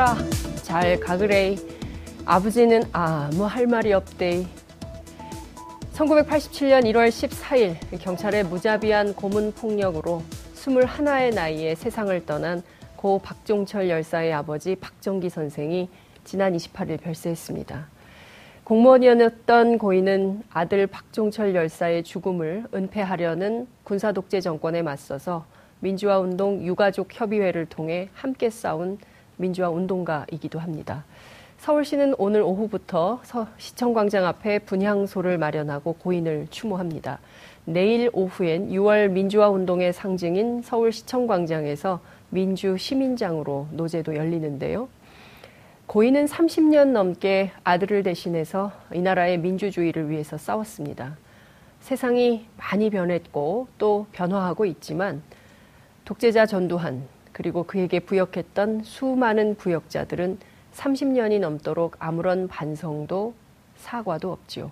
쳐라 잘 가그레이 아버지는 아무 할 말이 없데이 1987년 1월 14일 경찰의 무자비한 고문 폭력으로 21의 나이에 세상을 떠난 고 박종철 열사의 아버지 박정기 선생이 지난 28일 별세했습니다. 공무원이었던 고인은 아들 박종철 열사의 죽음을 은폐하려는 군사 독재 정권에 맞서서 민주화 운동 유가족 협의회를 통해 함께 싸운 민주화 운동가이기도 합니다. 서울시는 오늘 오후부터 시청광장 앞에 분향소를 마련하고 고인을 추모합니다. 내일 오후엔 6월 민주화 운동의 상징인 서울시청광장에서 민주 시민장으로 노제도 열리는데요. 고인은 30년 넘게 아들을 대신해서 이 나라의 민주주의를 위해서 싸웠습니다. 세상이 많이 변했고 또 변화하고 있지만 독재자 전두환, 그리고 그에게 부역했던 수많은 부역자들은 30년이 넘도록 아무런 반성도 사과도 없지요.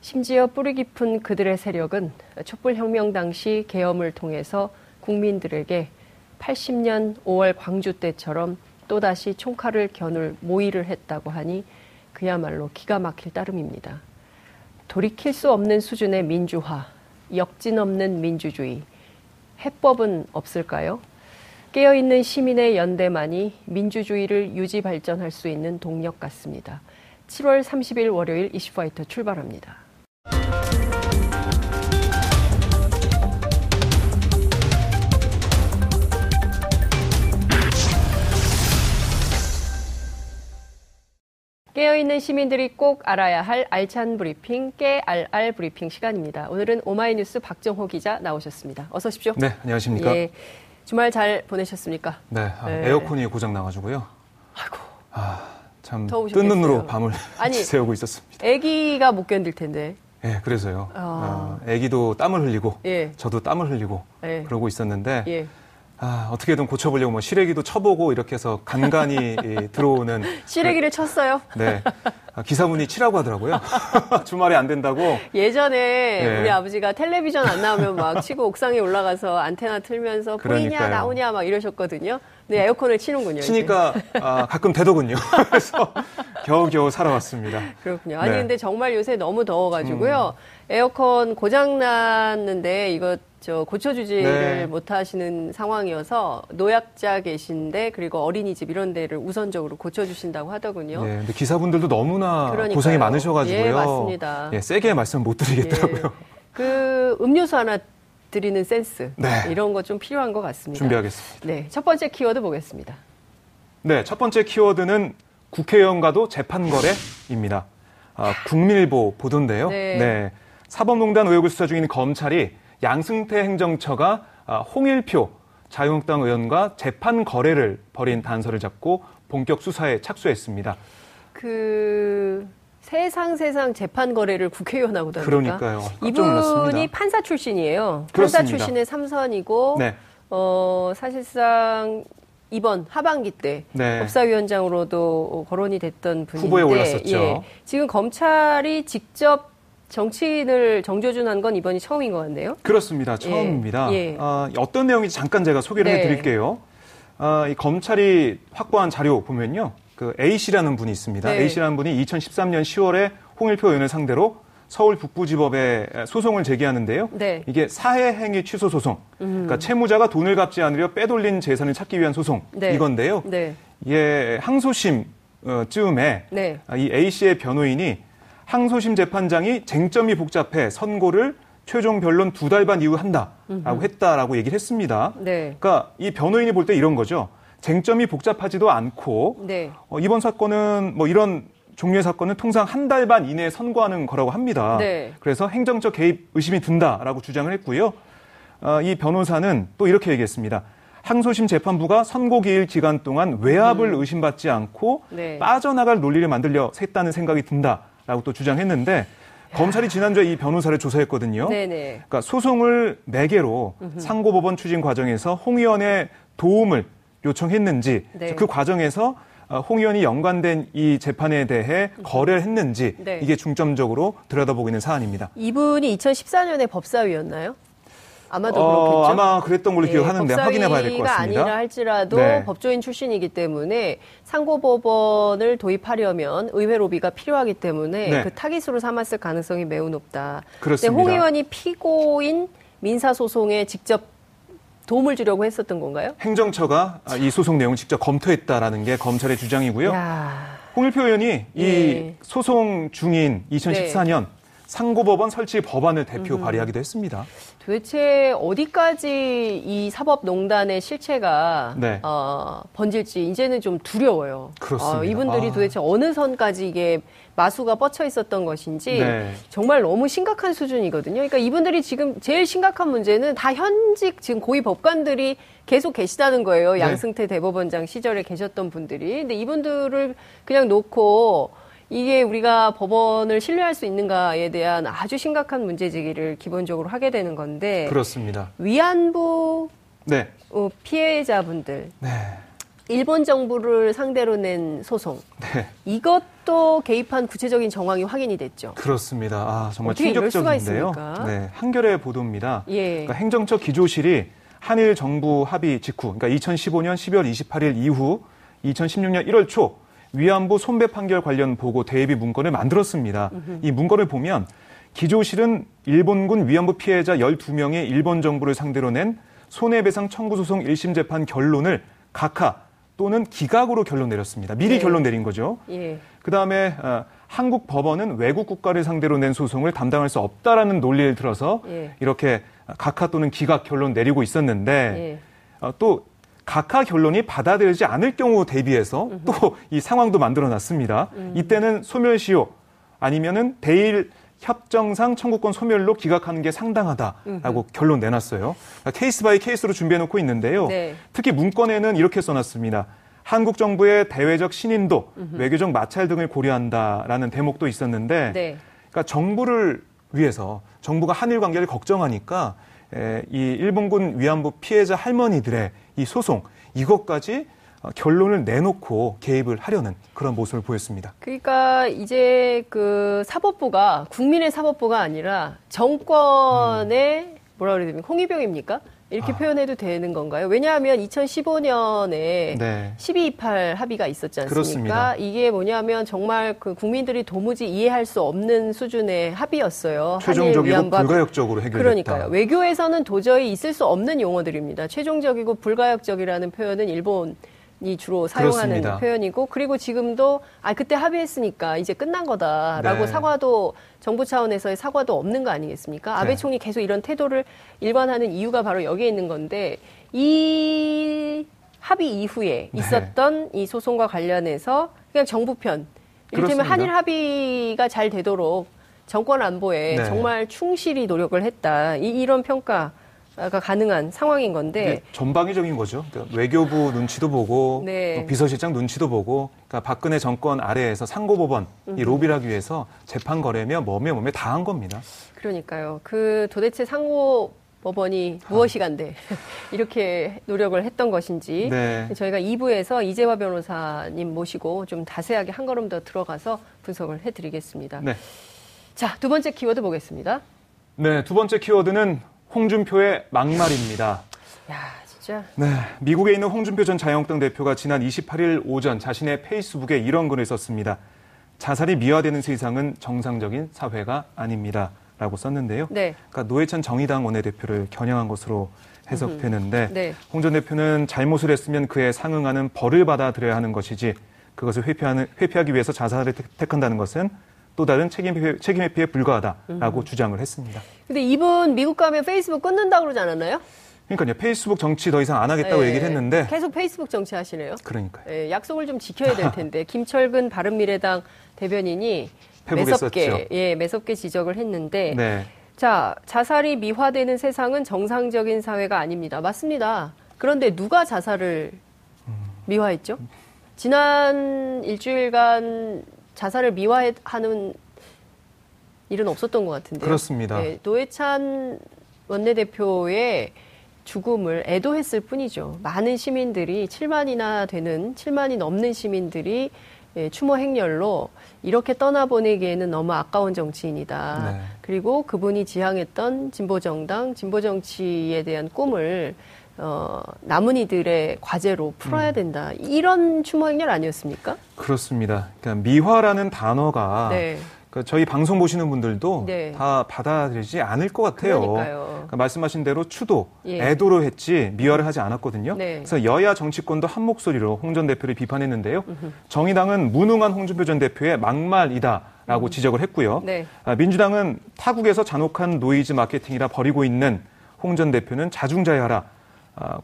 심지어 뿌리 깊은 그들의 세력은 촛불혁명 당시 계엄을 통해서 국민들에게 80년 5월 광주 때처럼 또다시 총칼을 겨눌 모의를 했다고 하니 그야말로 기가 막힐 따름입니다. 돌이킬 수 없는 수준의 민주화, 역진 없는 민주주의, 해법은 없을까요? 깨어있는 시민의 연대만이 민주주의를 유지 발전할 수 있는 동력 같습니다. 7월 30일 월요일 이슈파이터 출발합니다. 깨어있는 시민들이 꼭 알아야 할 알찬 브리핑, 깨알알 브리핑 시간입니다. 오늘은 오마이뉴스 박정호 기자 나오셨습니다. 어서 오십시오. 네, 안녕하십니까. 예, 주말 잘 보내셨습니까? 네, 아, 네. 에어컨이 고장 나가지고요. 아이고. 아, 참 뜬 눈으로 밤을 아니, 새우고 있었습니다. 아기가 못 견딜 텐데. 예, 그래서요. 아. 어, 아기도 땀을 흘리고, 예. 저도 땀을 흘리고 예. 그러고 있었는데, 예. 아, 어떻게든 고쳐보려고 뭐 실외기도 쳐보고 이렇게 해서 간간히 들어오는 실외기를 그, 쳤어요? 네. 아, 기사분이 치라고 하더라고요. 주말에 안 된다고. 예전에 네. 우리 아버지가 텔레비전 안 나오면 막 치고 옥상에 올라가서 안테나 틀면서 그러니까요. 보이냐 나오냐 막 이러셨거든요. 네, 에어컨을 치는군요. 치니까 아, 가끔 되더군요. 그래서 겨우겨우 살아왔습니다. 그렇군요. 아니 네. 근데 정말 요새 너무 더워가지고요. 음. 에어컨 고장 났는데 이거 저 고쳐주지를 네. 못하시는 상황이어서 노약자 계신데 그리고 어린이집 이런 데를 우선적으로 고쳐주신다고 하더군요. 네, 근데 기사분들도 너무나 그러니까요. 고생이 많으셔가지고요. 예, 맞습니다. 예, 세게 말씀 못 드리겠더라고요. 예. 그 음료수 하나 드리는 센스 네. 이런 거 좀 필요한 것 같습니다. 준비하겠습니다. 네, 첫 번째 키워드 보겠습니다. 네, 첫 번째 키워드는 국회의원과도 재판 거래입니다. 아, 국민일보 보도인데요. 네. 네. 사법농단 의혹을 수사 중인 검찰이 양승태 행정처가 아, 홍일표 자유한국당 의원과 재판 거래를 벌인 단서를 잡고 본격 수사에 착수했습니다. 그 세상 세상 재판 거래를 국회의원하고 다니까 그러니까요. 이분이. 판사 출신이에요. 그렇습니다. 판사 출신의 삼선이고 네. 어, 사실상 이번 하반기 때 네. 법사위원장으로도 거론이 됐던 분인데 후보에 올랐었죠. 예, 지금 검찰이 직접 정치인을 정조준한 건 이번이 처음인 것 같네요. 그렇습니다. 처음입니다. 예. 예. 어, 어떤 내용인지 잠깐 제가 소개를 네. 해드릴게요. 어, 이 검찰이 확보한 자료 보면요. 그 A 씨라는 분이 있습니다. 네. A 씨라는 분이 2013년 10월에 홍일표 의원을 상대로 서울 북부지법에 소송을 제기하는데요. 네. 이게 사회행위 취소 소송. 음. 그러니까 채무자가 돈을 갚지 않으려 빼돌린 재산을 찾기 위한 소송 네. 이건데요. 네. 이게 항소심 어, 즈음에 네. 이 A 씨의 변호인이 항소심 재판장이 쟁점이 복잡해 선고를 최종 변론 두 달 반 이후 한다라고 음흠. 했다라고 얘기를 했습니다. 네. 그러니까 이 변호인이 볼 때 이런 거죠. 쟁점이 복잡하지도 않고 네. 어, 이번 사건은 뭐 이런 종류의 사건은 통상 한 달 반 이내에 선고하는 거라고 합니다. 네. 그래서 행정적 개입 의심이 든다라고 주장을 했고요. 어, 이 변호사는 또 이렇게 얘기했습니다. 항소심 재판부가 선고기일 기간 동안 외압을 음. 의심받지 않고 네. 빠져나갈 논리를 만들려 했다는 생각이 든다라고 또 주장했는데 검찰이 지난주에 이 변호사를 조사했거든요. 네네. 그러니까 소송을 매개로 음흠. 상고법원 추진 과정에서 홍 의원의 도움을 요청했는지 네. 그 과정에서 어, 홍 의원이 연관된 이 재판에 대해 거래를 했는지 네. 이게 중점적으로 들여다보고 있는 사안입니다. 이분이 2014년에 법사위였나요? 아마도 어, 그렇겠죠. 아마 그랬던 걸로 네, 기억하는데 확인해 봐야 될 것 같습니다. 아니라 할지라도 네. 법조인 출신이기 때문에 상고법원을 도입하려면 의회 로비가 필요하기 때문에 네. 그 타깃으로 삼았을 가능성이 매우 높다. 그렇습니다. 홍 의원이 피고인 민사소송에 직접 도움을 주려고 했었던 건가요? 행정처가 이 소송 내용을 직접 검토했다라는 게 검찰의 주장이고요. 야. 홍일표 의원이 이 예. 소송 중인 2014년 상고법원 설치 법안을 대표 음. 발의하기도 했습니다. 도대체 어디까지 이 사법농단의 실체가 네. 어, 번질지 이제는 좀 두려워요. 그렇습니다. 어, 이분들이 아. 도대체 어느 선까지 이게 마수가 뻗쳐 있었던 것인지 네. 정말 너무 심각한 수준이거든요. 그러니까 이분들이 지금 제일 심각한 문제는 다 현직 지금 고위 법관들이 계속 계시다는 거예요. 네. 양승태 대법원장 시절에 계셨던 분들이. 근데 이분들을 그냥 놓고 이게 우리가 법원을 신뢰할 수 있는가에 대한 아주 심각한 문제 제기를 기본적으로 하게 되는 건데 그렇습니다. 위안부 네. 어, 피해자분들 네. 일본 정부를 상대로 낸 소송 네. 이것도 개입한 구체적인 정황이 확인이 됐죠. 그렇습니다. 아 정말 충격적인데요. 네, 한겨레 보도입니다. 예. 그러니까 행정처 기조실이 한일 정부 합의 직후, 그러니까 2015년 12월 28일 이후 2016년 1월 초 위안부 손배 판결 관련 보고 대비 문건을 만들었습니다. 으흠. 이 문건을 보면 기조실은 일본군 위안부 피해자 12명의 일본 정부를 상대로 낸 손해배상 청구 소송 1심 재판 결론을 각하 또는 기각으로 결론 내렸습니다. 미리 네. 결론 내린 거죠. 예. 그다음에 어, 한국 법원은 외국 국가를 상대로 낸 소송을 담당할 수 없다라는 논리를 들어서 예. 이렇게 각하 또는 기각 결론 내리고 있었는데 예. 어, 또 각하 결론이 받아들이지 않을 경우 대비해서 또 이 상황도 만들어 놨습니다. 음. 이때는 소멸시효 아니면은 대일 협정상 청구권 소멸로 기각하는 게 상당하다라고 결론 내놨어요. 그러니까 case by case로 준비해 놓고 있는데요. 네. 특히 문건에는 이렇게 써놨습니다. 한국 정부의 대외적 신인도, 음흠. 외교적 마찰 등을 고려한다라는 대목도 있었는데, 네. 그러니까 정부를 위해서 정부가 한일 관계를 걱정하니까 에, 이 일본군 위안부 피해자 할머니들의 이 소송 이것까지 어, 결론을 내놓고 개입을 하려는 그런 모습을 보였습니다. 그러니까 이제 그 사법부가 국민의 사법부가 아니라 정권의 음. 뭐라 그래야 됩니까? 홍위병입니까? 이렇게 아. 표현해도 되는 건가요? 왜냐하면 2015년에 네. 1228 합의가 있었지 않습니까? 그렇습니다. 이게 뭐냐면 정말 그 국민들이 도무지 이해할 수 없는 수준의 합의였어요. 최종적이고 불가역적으로 해결됐다. 그러니까요. 외교에서는 도저히 있을 수 없는 용어들입니다. 최종적이고 불가역적이라는 표현은 일본 이 주로 사용하는 그렇습니다. 표현이고 그리고 지금도 아 그때 합의했으니까 이제 끝난 거다라고 네. 사과도 정부 차원에서의 사과도 없는 거 아니겠습니까? 아베 네. 총리 계속 이런 태도를 일관하는 이유가 바로 여기에 있는 건데 이 합의 이후에 네. 있었던 네. 이 소송과 관련해서 그냥 정부 편 이를테면 한일 합의가 잘 되도록 정권 안보에 네. 정말 충실히 노력을 했다 이, 이런 평가 가 가능한 상황인 건데 전방위적인 거죠. 그러니까 외교부 눈치도 보고 네. 비서실장 눈치도 보고 그러니까 박근혜 정권 아래에서 상고법원 이 로비를 하기 위해서 재판 거래며 뭐며 뭐며 다 한 겁니다. 그러니까요. 그 도대체 상고 법원이 무엇이 간데 이렇게 노력을 했던 것인지 네. 저희가 2부에서 이재화 변호사님 모시고 좀 자세하게 한 걸음 더 들어가서 분석을 해드리겠습니다. 네. 자, 두 번째 키워드 보겠습니다. 네, 두 번째 키워드는 홍준표의 막말입니다. 야, 진짜. 네, 미국에 있는 홍준표 전 자유한국당 대표가 지난 28일 오전 자신의 페이스북에 이런 글을 썼습니다. 자살이 미화되는 세상은 정상적인 사회가 아닙니다. 라고 썼는데요. 네. 그러니까 노회찬 정의당 원내대표를 겨냥한 것으로 해석되는데 네. 홍전 대표는 잘못을 했으면 그에 상응하는 벌을 받아들여야 하는 것이지 그것을 회피하는, 회피하기 위해서 자살을 택한다는 것은 또 다른 책임 회피, 책임 회피에 불과하다라고 음. 주장을 했습니다. 근데 이분 미국 가면 페이스북 끊는다 그러지 않았나요? 그러니까요. 페이스북 정치 더 이상 안 하겠다고 네, 얘기를 했는데 계속 페이스북 정치 하시네요. 그러니까요. 네, 약속을 좀 지켜야 될 텐데 김철근 바른미래당 대변인이 매섭게 예, 매섭게 지적을 했는데 네. 자, 자살이 미화되는 세상은 정상적인 사회가 아닙니다. 맞습니다. 그런데 누가 자살을 미화했죠? 지난 일주일간 자살을 미화하는 일은 없었던 것 같은데요. 그렇습니다. 네, 노회찬 원내대표의 죽음을 애도했을 뿐이죠. 많은 시민들이 7만이나 되는 7만이 넘는 시민들이 예, 추모 행렬로 이렇게 떠나보내기에는 너무 아까운 정치인이다. 네. 그리고 그분이 지향했던 진보 정당, 진보 정치에 대한 꿈을 어, 남은 이들의 과제로 풀어야 음. 된다. 이런 추모 행렬 아니었습니까? 그렇습니다. 그러니까 미화라는 단어가 네. 그러니까 저희 방송 보시는 분들도 네. 다 받아들이지 않을 것 같아요. 그러니까 말씀하신 대로 추도, 예. 애도로 했지 미화를 하지 않았거든요. 네. 그래서 여야 정치권도 한 목소리로 홍 전 대표를 비판했는데요. 으흠. 정의당은 무능한 홍준표 전 대표의 막말이다 라고 음. 지적을 했고요. 네. 아, 민주당은 타국에서 잔혹한 노이즈 마케팅이나 벌이고 있는 홍 전 대표는 자중자애하라 아,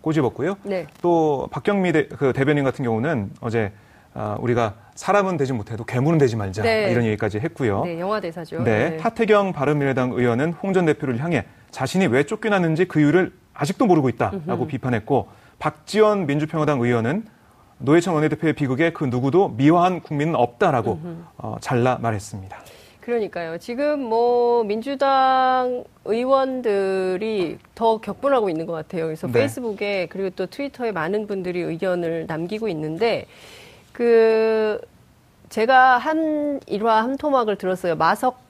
꼬집었고요. 네. 또 박경미 대, 그 대변인 같은 경우는 어제 아, 우리가 사람은 되지 못해도 괴물은 되지 말자 네. 이런 얘기까지 했고요. 네, 영화 대사죠. 네, 네. 하태경 바른미래당 의원은 홍 전 대표를 향해 자신이 왜 쫓겨났는지 그 이유를 아직도 모르고 있다라고 음흠. 비판했고 박지원 민주평화당 의원은 노회찬 원내대표의 비극에 그 누구도 미화한 국민은 없다라고 어, 잘라 말했습니다. 그러니까요. 지금 뭐 민주당 의원들이 더 격분하고 있는 것 같아요. 그래서 네. 페이스북에 그리고 또 트위터에 많은 분들이 의견을 남기고 있는데 그 제가 한 일화 한 토막을 들었어요. 마석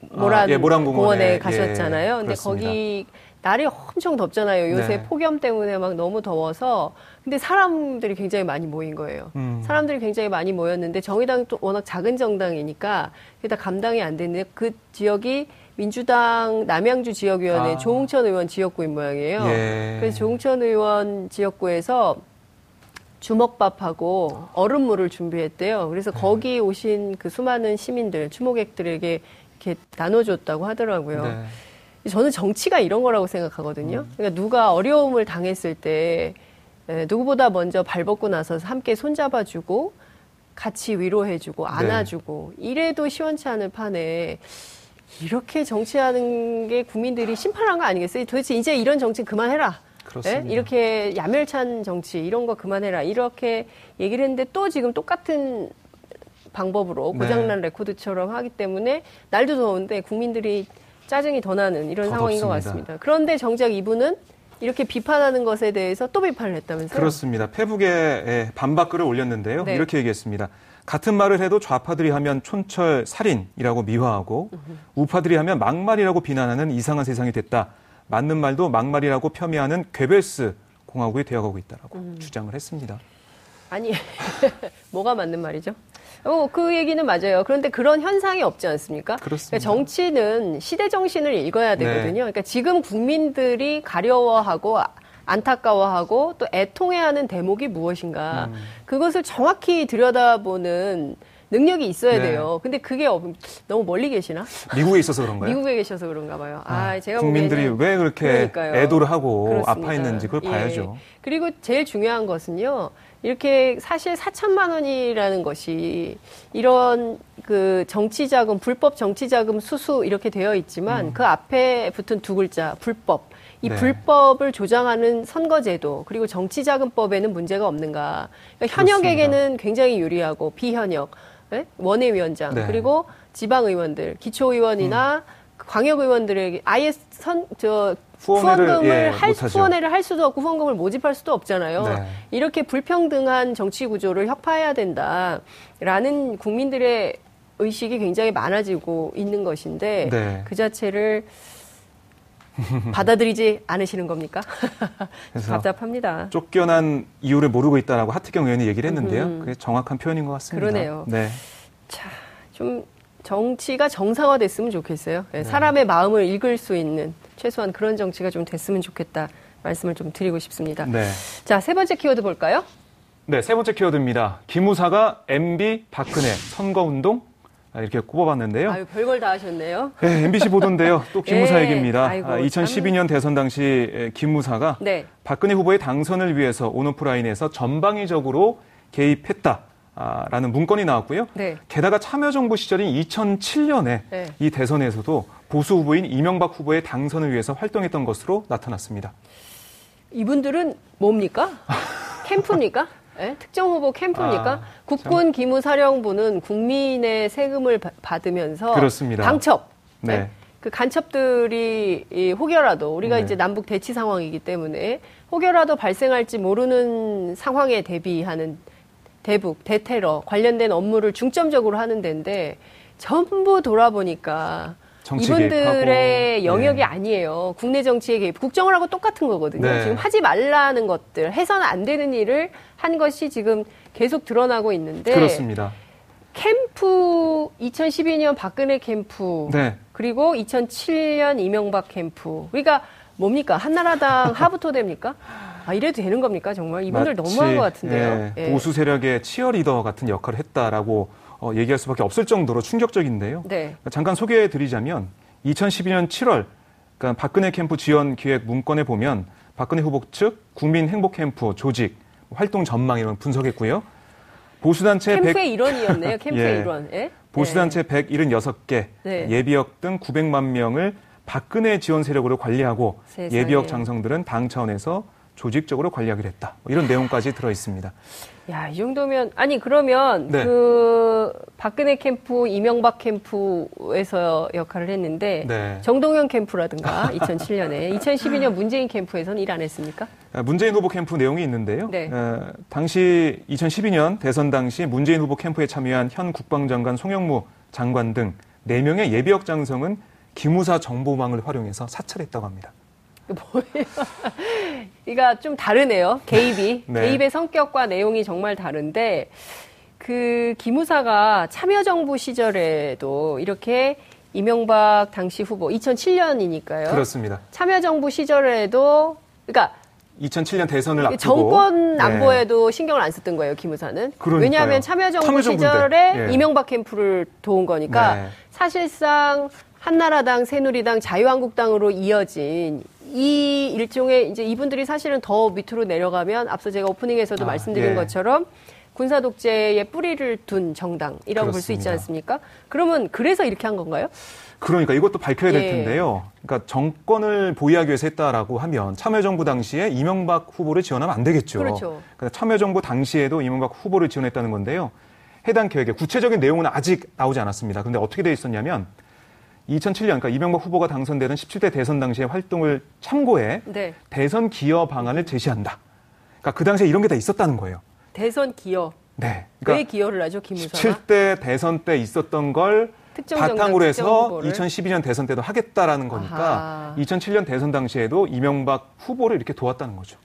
모란, 아, 예, 공원에 예, 가셨잖아요. 예, 근데 그렇습니다. 거기 날이 엄청 덥잖아요. 요새 네. 폭염 때문에 막 너무 더워서. 근데 사람들이 굉장히 많이 모인 거예요. 음. 사람들이 굉장히 많이 모였는데 정의당이 또 워낙 작은 정당이니까 그게 다 감당이 안 되는데 그 지역이 민주당 남양주 지역위원회 아. 조홍천 의원 지역구인 모양이에요. 예. 그래서 조홍천 의원 지역구에서 주먹밥하고 얼음물을 준비했대요. 그래서 네. 거기 오신 그 수많은 시민들, 추모객들에게 이렇게 나눠줬다고 하더라고요. 네. 저는 정치가 이런 거라고 생각하거든요. 음. 그러니까 누가 어려움을 당했을 때 누구보다 먼저 발벗고 나서 함께 손잡아주고 같이 위로해주고 네. 안아주고 네. 이래도 시원치 않을 판에 이렇게 정치하는 게 국민들이 심판한 거 아니겠어요? 도대체 이제 이런 정치 그만해라. 네? 이렇게 야멸찬 정치 이런 거 그만해라 이렇게 얘기를 했는데 또 지금 똑같은 방법으로 네. 고장난 네. 레코드처럼 하기 때문에 날도 더운데 국민들이 짜증이 더 나는 이런 더 상황인. 것 같습니다. 그런데 정작 이분은 이렇게 비판하는 것에 대해서 또 비판을 했다면서요? 그렇습니다. 페북에 반박 글을 올렸는데요. 네. 이렇게 얘기했습니다. 같은 말을 해도 좌파들이 하면 촌철 살인이라고 미화하고 우파들이 하면 막말이라고 비난하는 이상한 세상이 됐다. 맞는 말도 막말이라고 폄훼하는 괴벨스 공화국이 되어가고 있다라고 음. 주장을 했습니다. 아니 뭐가 맞는 말이죠? 어, 그 얘기는 맞아요. 그런데 그런 현상이 없지 않습니까? 그렇습니다. 그러니까 정치는 시대 정신을 읽어야 네. 되거든요. 네. 그러니까 지금 국민들이 가려워하고 안타까워하고 또 애통해하는 대목이 무엇인가 음. 그것을 정확히 들여다보는 능력이 있어야 네. 돼요. 근데 그게 너무 멀리 계시나? 미국에 있어서 그런가요? 미국에 계셔서 그런가 봐요. 아, 아 제가 국민들이 왜 그렇게 그러니까요. 애도를 하고 그렇습니다. 아파했는지 그걸 예. 봐야죠. 그리고 제일 중요한 것은요. 이렇게 사실 4천만 원이라는 것이 이런 그 정치 자금, 불법 정치 자금 수수 이렇게 되어 있지만 음. 그 앞에 붙은 두 글자 불법. 이 네. 불법을 조장하는 선거제도 그리고 정치자금법에는 문제가 없는가? 그러니까 현역에게는 굉장히 유리하고 비현역 네? 원외위원장 네. 그리고 지방의원들, 기초의원이나 음. 광역 의원들에게 아예 선저 후원금을 예, 할 후원회를 할 수도 없고 후원금을 모집할 수도 없잖아요. 네. 이렇게 불평등한 정치 구조를 혁파해야 된다라는 국민들의 의식이 굉장히 많아지고 있는 것인데 네. 그 자체를 받아들이지 않으시는 겁니까? 답답합니다. 쫓겨난 이유를 모르고 있다라고 하트경 의원이 얘기를 했는데요. 음. 그게 정확한 표현인 것 같습니다. 그러네요. 네. 자, 좀 정치가 정상화됐으면 좋겠어요. 네. 사람의 마음을 읽을 수 있는 최소한 그런 정치가 좀 됐으면 좋겠다 말씀을 좀 드리고 싶습니다. 네. 자, 세 번째 키워드 볼까요? 네, 세 번째 키워드입니다. 기무사가 MB 박근혜 선거운동 이렇게 꼽아봤는데요. 아유, 별걸 다 하셨네요. 네, MBC 보도인데요. 또 기무사 네, 얘기입니다. 아이고, 2012년 참... 대선 당시 기무사가 네. 박근혜 후보의 당선을 위해서 온오프라인에서 전방위적으로 개입했다. 라는 문건이 나왔고요. 네. 게다가 참여정부 시절인 2007년에 네. 이 대선에서도 보수 후보인 이명박 후보의 당선을 위해서 활동했던 것으로 나타났습니다. 이분들은 뭡니까? 캠프입니까? 네? 특정 후보 캠프입니까? 아, 국군 기무사령부는 국민의 세금을 받으면서 그렇습니다. 방첩, 네. 네? 그 간첩들이 혹여라도 우리가 네. 이제 남북 대치 상황이기 때문에 혹여라도 발생할지 모르는 상황에 대비하는 대북 대테러 관련된 업무를 중점적으로 하는 데인데 전부 돌아보니까 이분들의 개입하고. 영역이 네. 아니에요. 국내 정치에 개입. 국정을 하고 똑같은 거거든요. 네. 지금 하지 말라는 것들, 해서는 안 되는 일을 한 것이 지금 계속 드러나고 있는데. 그렇습니다. 캠프 2012년 박근혜 캠프 네. 그리고 2007년 이명박 캠프. 그러니까 뭡니까? 한나라당 하부토 됩니까? 아, 이래도 되는 겁니까? 정말 이분들 너무한 것 같은데요. 예, 예. 보수 세력의 치어리더 같은 역할을 했다라고 어, 얘기할 수밖에 없을 정도로 충격적인데요. 네. 잠깐 소개해 드리자면 2012년 7월 그러니까 박근혜 캠프 지원 기획 문건에 보면 박근혜 후보 측 국민 행복 캠프 조직 활동 전망 이런 분석했고요. 보수단체 캠프의 100... 일원이었네요. 캠프의 예. 일원. 예? 보수단체 네. 176개, 네. 예비역 등 900만 명을 박근혜 지원 세력으로 관리하고 세상에. 예비역 장성들은 당 차원에서 조직적으로 관리하기로 했다. 뭐 이런 내용까지 들어 있습니다. 야, 이 정도면 아니 그러면 네. 그 박근혜 캠프, 이명박 캠프에서 역할을 했는데 네. 정동영 캠프라든가 2007년에 2012년 문재인 캠프에서는 일 안 했습니까? 아, 문재인 후보 캠프 내용이 있는데요. 네. 어, 당시 2012년 대선 당시 문재인 후보 캠프에 참여한 현 국방장관 송영무 장관 등 4명의 예비역 장성은 기무사 정보망을 활용해서 사찰했다고 합니다. 뭐예요? 이가 좀 다르네요. 개입이. 네. 개입의 성격과 내용이 정말 다른데, 그, 기무사가 참여정부 시절에도 이렇게 이명박 당시 후보, 2007년이니까요. 그렇습니다. 참여정부 시절에도, 그러니까 2007년 대선을 앞두고 정권 네. 안보에도 네. 신경을 안 썼던 거예요. 그러니까요. 왜냐하면 참여정부 참여정부인데. 시절에 예. 이명박 캠프를 도운 거니까 네. 사실상 한나라당, 새누리당, 자유한국당으로 이어진 이 일종의 이제 이분들이 사실은 더 밑으로 내려가면 앞서 제가 오프닝에서도 아, 말씀드린 예. 것처럼 군사 독재의 뿌리를 둔 정당이라고 볼 수 있지 않습니까? 그러면 그래서 이렇게 한 건가요? 그러니까 이것도 밝혀야 될 예. 텐데요. 그러니까 정권을 보위하기 위해서 했다라고 하면 참여정부 당시에 이명박 후보를 지원하면 안 되겠죠. 그렇죠. 그러니까 참여정부 당시에도 이명박 후보를 지원했다는 건데요. 해당 계획의 구체적인 내용은 아직 나오지 않았습니다. 그런데 어떻게 돼 있었냐면 2007년 그러니까 이명박 후보가 당선되는 17대 대선 당시의 활동을 참고해 네. 대선 기여 방안을 제시한다. 그러니까 그 당시에 이런 게 다 있었다는 거예요. 대선 기여. 네. 그러니까 왜 기여를 하죠, 김우사가? 17대 대선 때 있었던 걸 바탕으로 해서 2012년 대선 때도 하겠다라는 거니까 아하. 2007년 대선 당시에도 이명박 후보를 이렇게 도왔다는 거죠.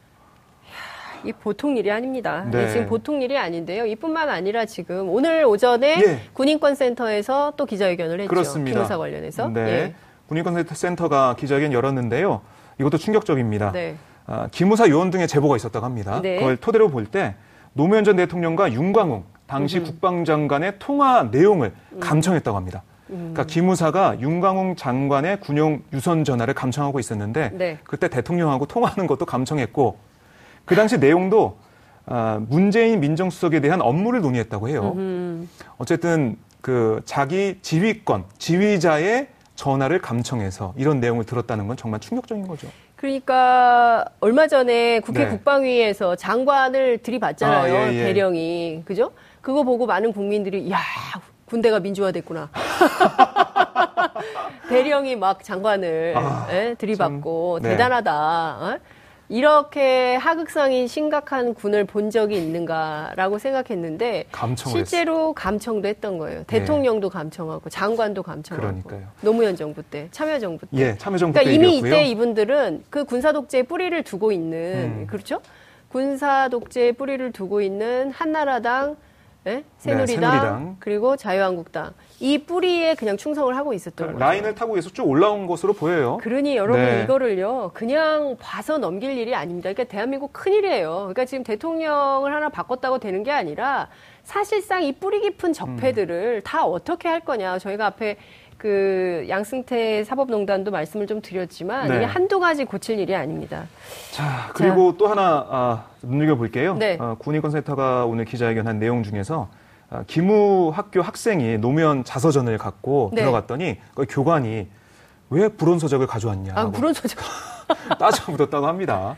이 보통 일이 아닙니다. 네. 지금 보통 일이 아닌데요. 이뿐만 아니라 지금 오늘 오전에 예. 군인권센터에서 또 기자회견을 했죠. 그렇습니다. 기무사 관련해서. 네. 예. 군인권센터가 기자회견 열었는데요. 이것도 충격적입니다. 네. 아, 기무사 요원 등의 제보가 있었다고 합니다. 네. 그걸 토대로 볼 때 노무현 전 대통령과 윤광웅 당시 음. 국방장관의 통화 내용을 음. 감청했다고 합니다. 음. 그러니까 기무사가 윤광웅 장관의 군용 유선 전화를 감청하고 있었는데 네. 그때 대통령하고 통화하는 것도 감청했고 그 당시 내용도 아, 문재인 민정수석에 대한 업무를 논의했다고 해요. 음흠. 어쨌든 그 자기 지휘권, 지휘자의 전화를 감청해서 이런 내용을 들었다는 건 정말 충격적인 거죠. 그러니까 얼마 전에 국회 네. 국방위에서 장관을 들이받잖아요. 아, 예, 예. 대령이. 그죠? 그거 보고 많은 국민들이 야, 군대가 민주화됐구나. 대령이 막 장관을 아, 예, 들이받고 참, 네. 대단하다. 어? 이렇게 하극상인 심각한 군을 본 적이 있는가라고 생각했는데 실제로 감청도 했던 거예요. 네. 대통령도 감청하고 장관도 감청하고 그러니까요. 노무현 정부 때, 참여정부 때. 예, 참여정부 그러니까 이미 이때 이분들은 그 군사 독재의 뿌리를 두고 있는 음. 그렇죠? 군사 독재의 뿌리를 두고 있는 한나라당 네? 새누리당, 네, 새누리당, 그리고 자유한국당 이 뿌리에 그냥 충성을 하고 있었던 그러니까 거죠. 라인을 타고 계속 쭉 올라온 것으로 보여요. 그러니 여러분 네. 이거를요 그냥 봐서 넘길 일이 아닙니다. 그러니까 대한민국 큰 일이에요. 그러니까 지금 대통령을 하나 바꿨다고 되는 게 아니라 사실상 이 뿌리 깊은 적폐들을 음. 다 어떻게 할 거냐. 저희가 앞에 그 양승태 사법농단도 말씀을 좀 드렸지만 네. 이게 한두 가지 고칠 일이 아닙니다. 자 그리고 자. 또 하나 아, 눈여겨 볼게요. 네. 아, 군인권센터가 오늘 기자회견한 내용 중에서 아, 기무 학교 학생이 노무현 자서전을 갖고 네. 들어갔더니 그 교관이 왜 불온 서적을 가져왔냐. 아, 불온 서적. 따져 묻었다고 합니다.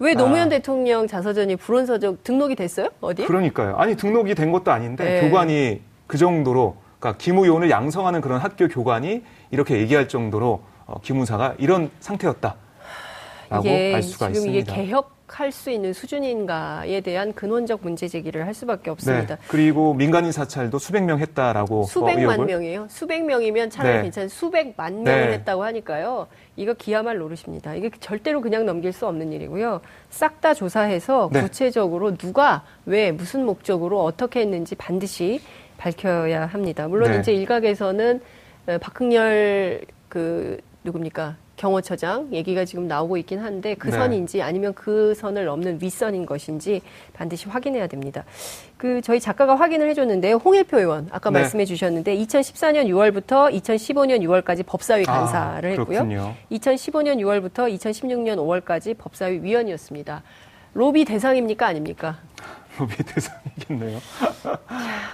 왜 노무현 아. 대통령 자서전이 불온 서적 등록이 됐어요? 어디? 그러니까요. 아니 등록이 된 것도 아닌데 네. 교관이 그 정도로 그러니까 기무요원을 양성하는 그런 학교 교관이 이렇게 얘기할 정도로 어, 기무사가 이런 상태였다 수가 지금 있습니다. 이게 개혁할 수 있는 수준인가에 대한 근원적 문제 제기를 할 수밖에 없습니다. 네. 그리고 민간인 사찰도 수백 명 했다라고 수백만 어, 명이에요. 수백 명이면 차라리 네. 괜찮은 수백만 명을 네. 했다고 하니까요. 이거 기야말 노릇입니다. 이게 절대로 그냥 넘길 수 없는 일이고요. 싹 다 조사해서 네. 구체적으로 누가 왜 무슨 목적으로 어떻게 했는지 반드시 밝혀야 합니다. 물론 네. 이제 일각에서는 어, 박흥렬 그 누굽니까 경호처장 얘기가 지금 나오고 있긴 한데 그 네. 선인지 아니면 그 선을 넘는 윗선인 것인지 반드시 확인해야 됩니다. 그 저희 작가가 확인을 해줬는데 홍일표 의원 아까 네. 말씀해 주셨는데 2014년 6월부터 2015년 6월까지 법사위 아, 간사를 아, 했고요. 2015년 6월부터 2016년 5월까지 법사위 위원이었습니다. 로비 대상입니까 아닙니까? 로비 대상이겠네요.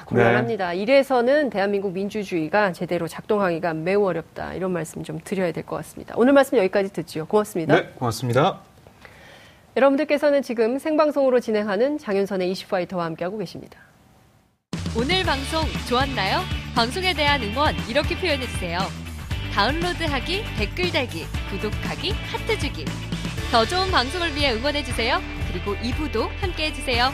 곤란합니다. 네. 이래서는 대한민국 민주주의가 제대로 작동하기가 매우 어렵다. 이런 말씀 좀 드려야 될 것 같습니다. 오늘 말씀 여기까지 듣지요. 고맙습니다. 네, 고맙습니다. 여러분들께서는 지금 생방송으로 진행하는 장윤선의 이슈파이터와 함께하고 계십니다. 오늘 방송 좋았나요? 방송에 대한 응원 이렇게 표현해주세요. 다운로드하기, 댓글 달기, 구독하기, 하트 주기. 더 좋은 방송을 위해 응원해주세요. 그리고 2부도 함께해주세요.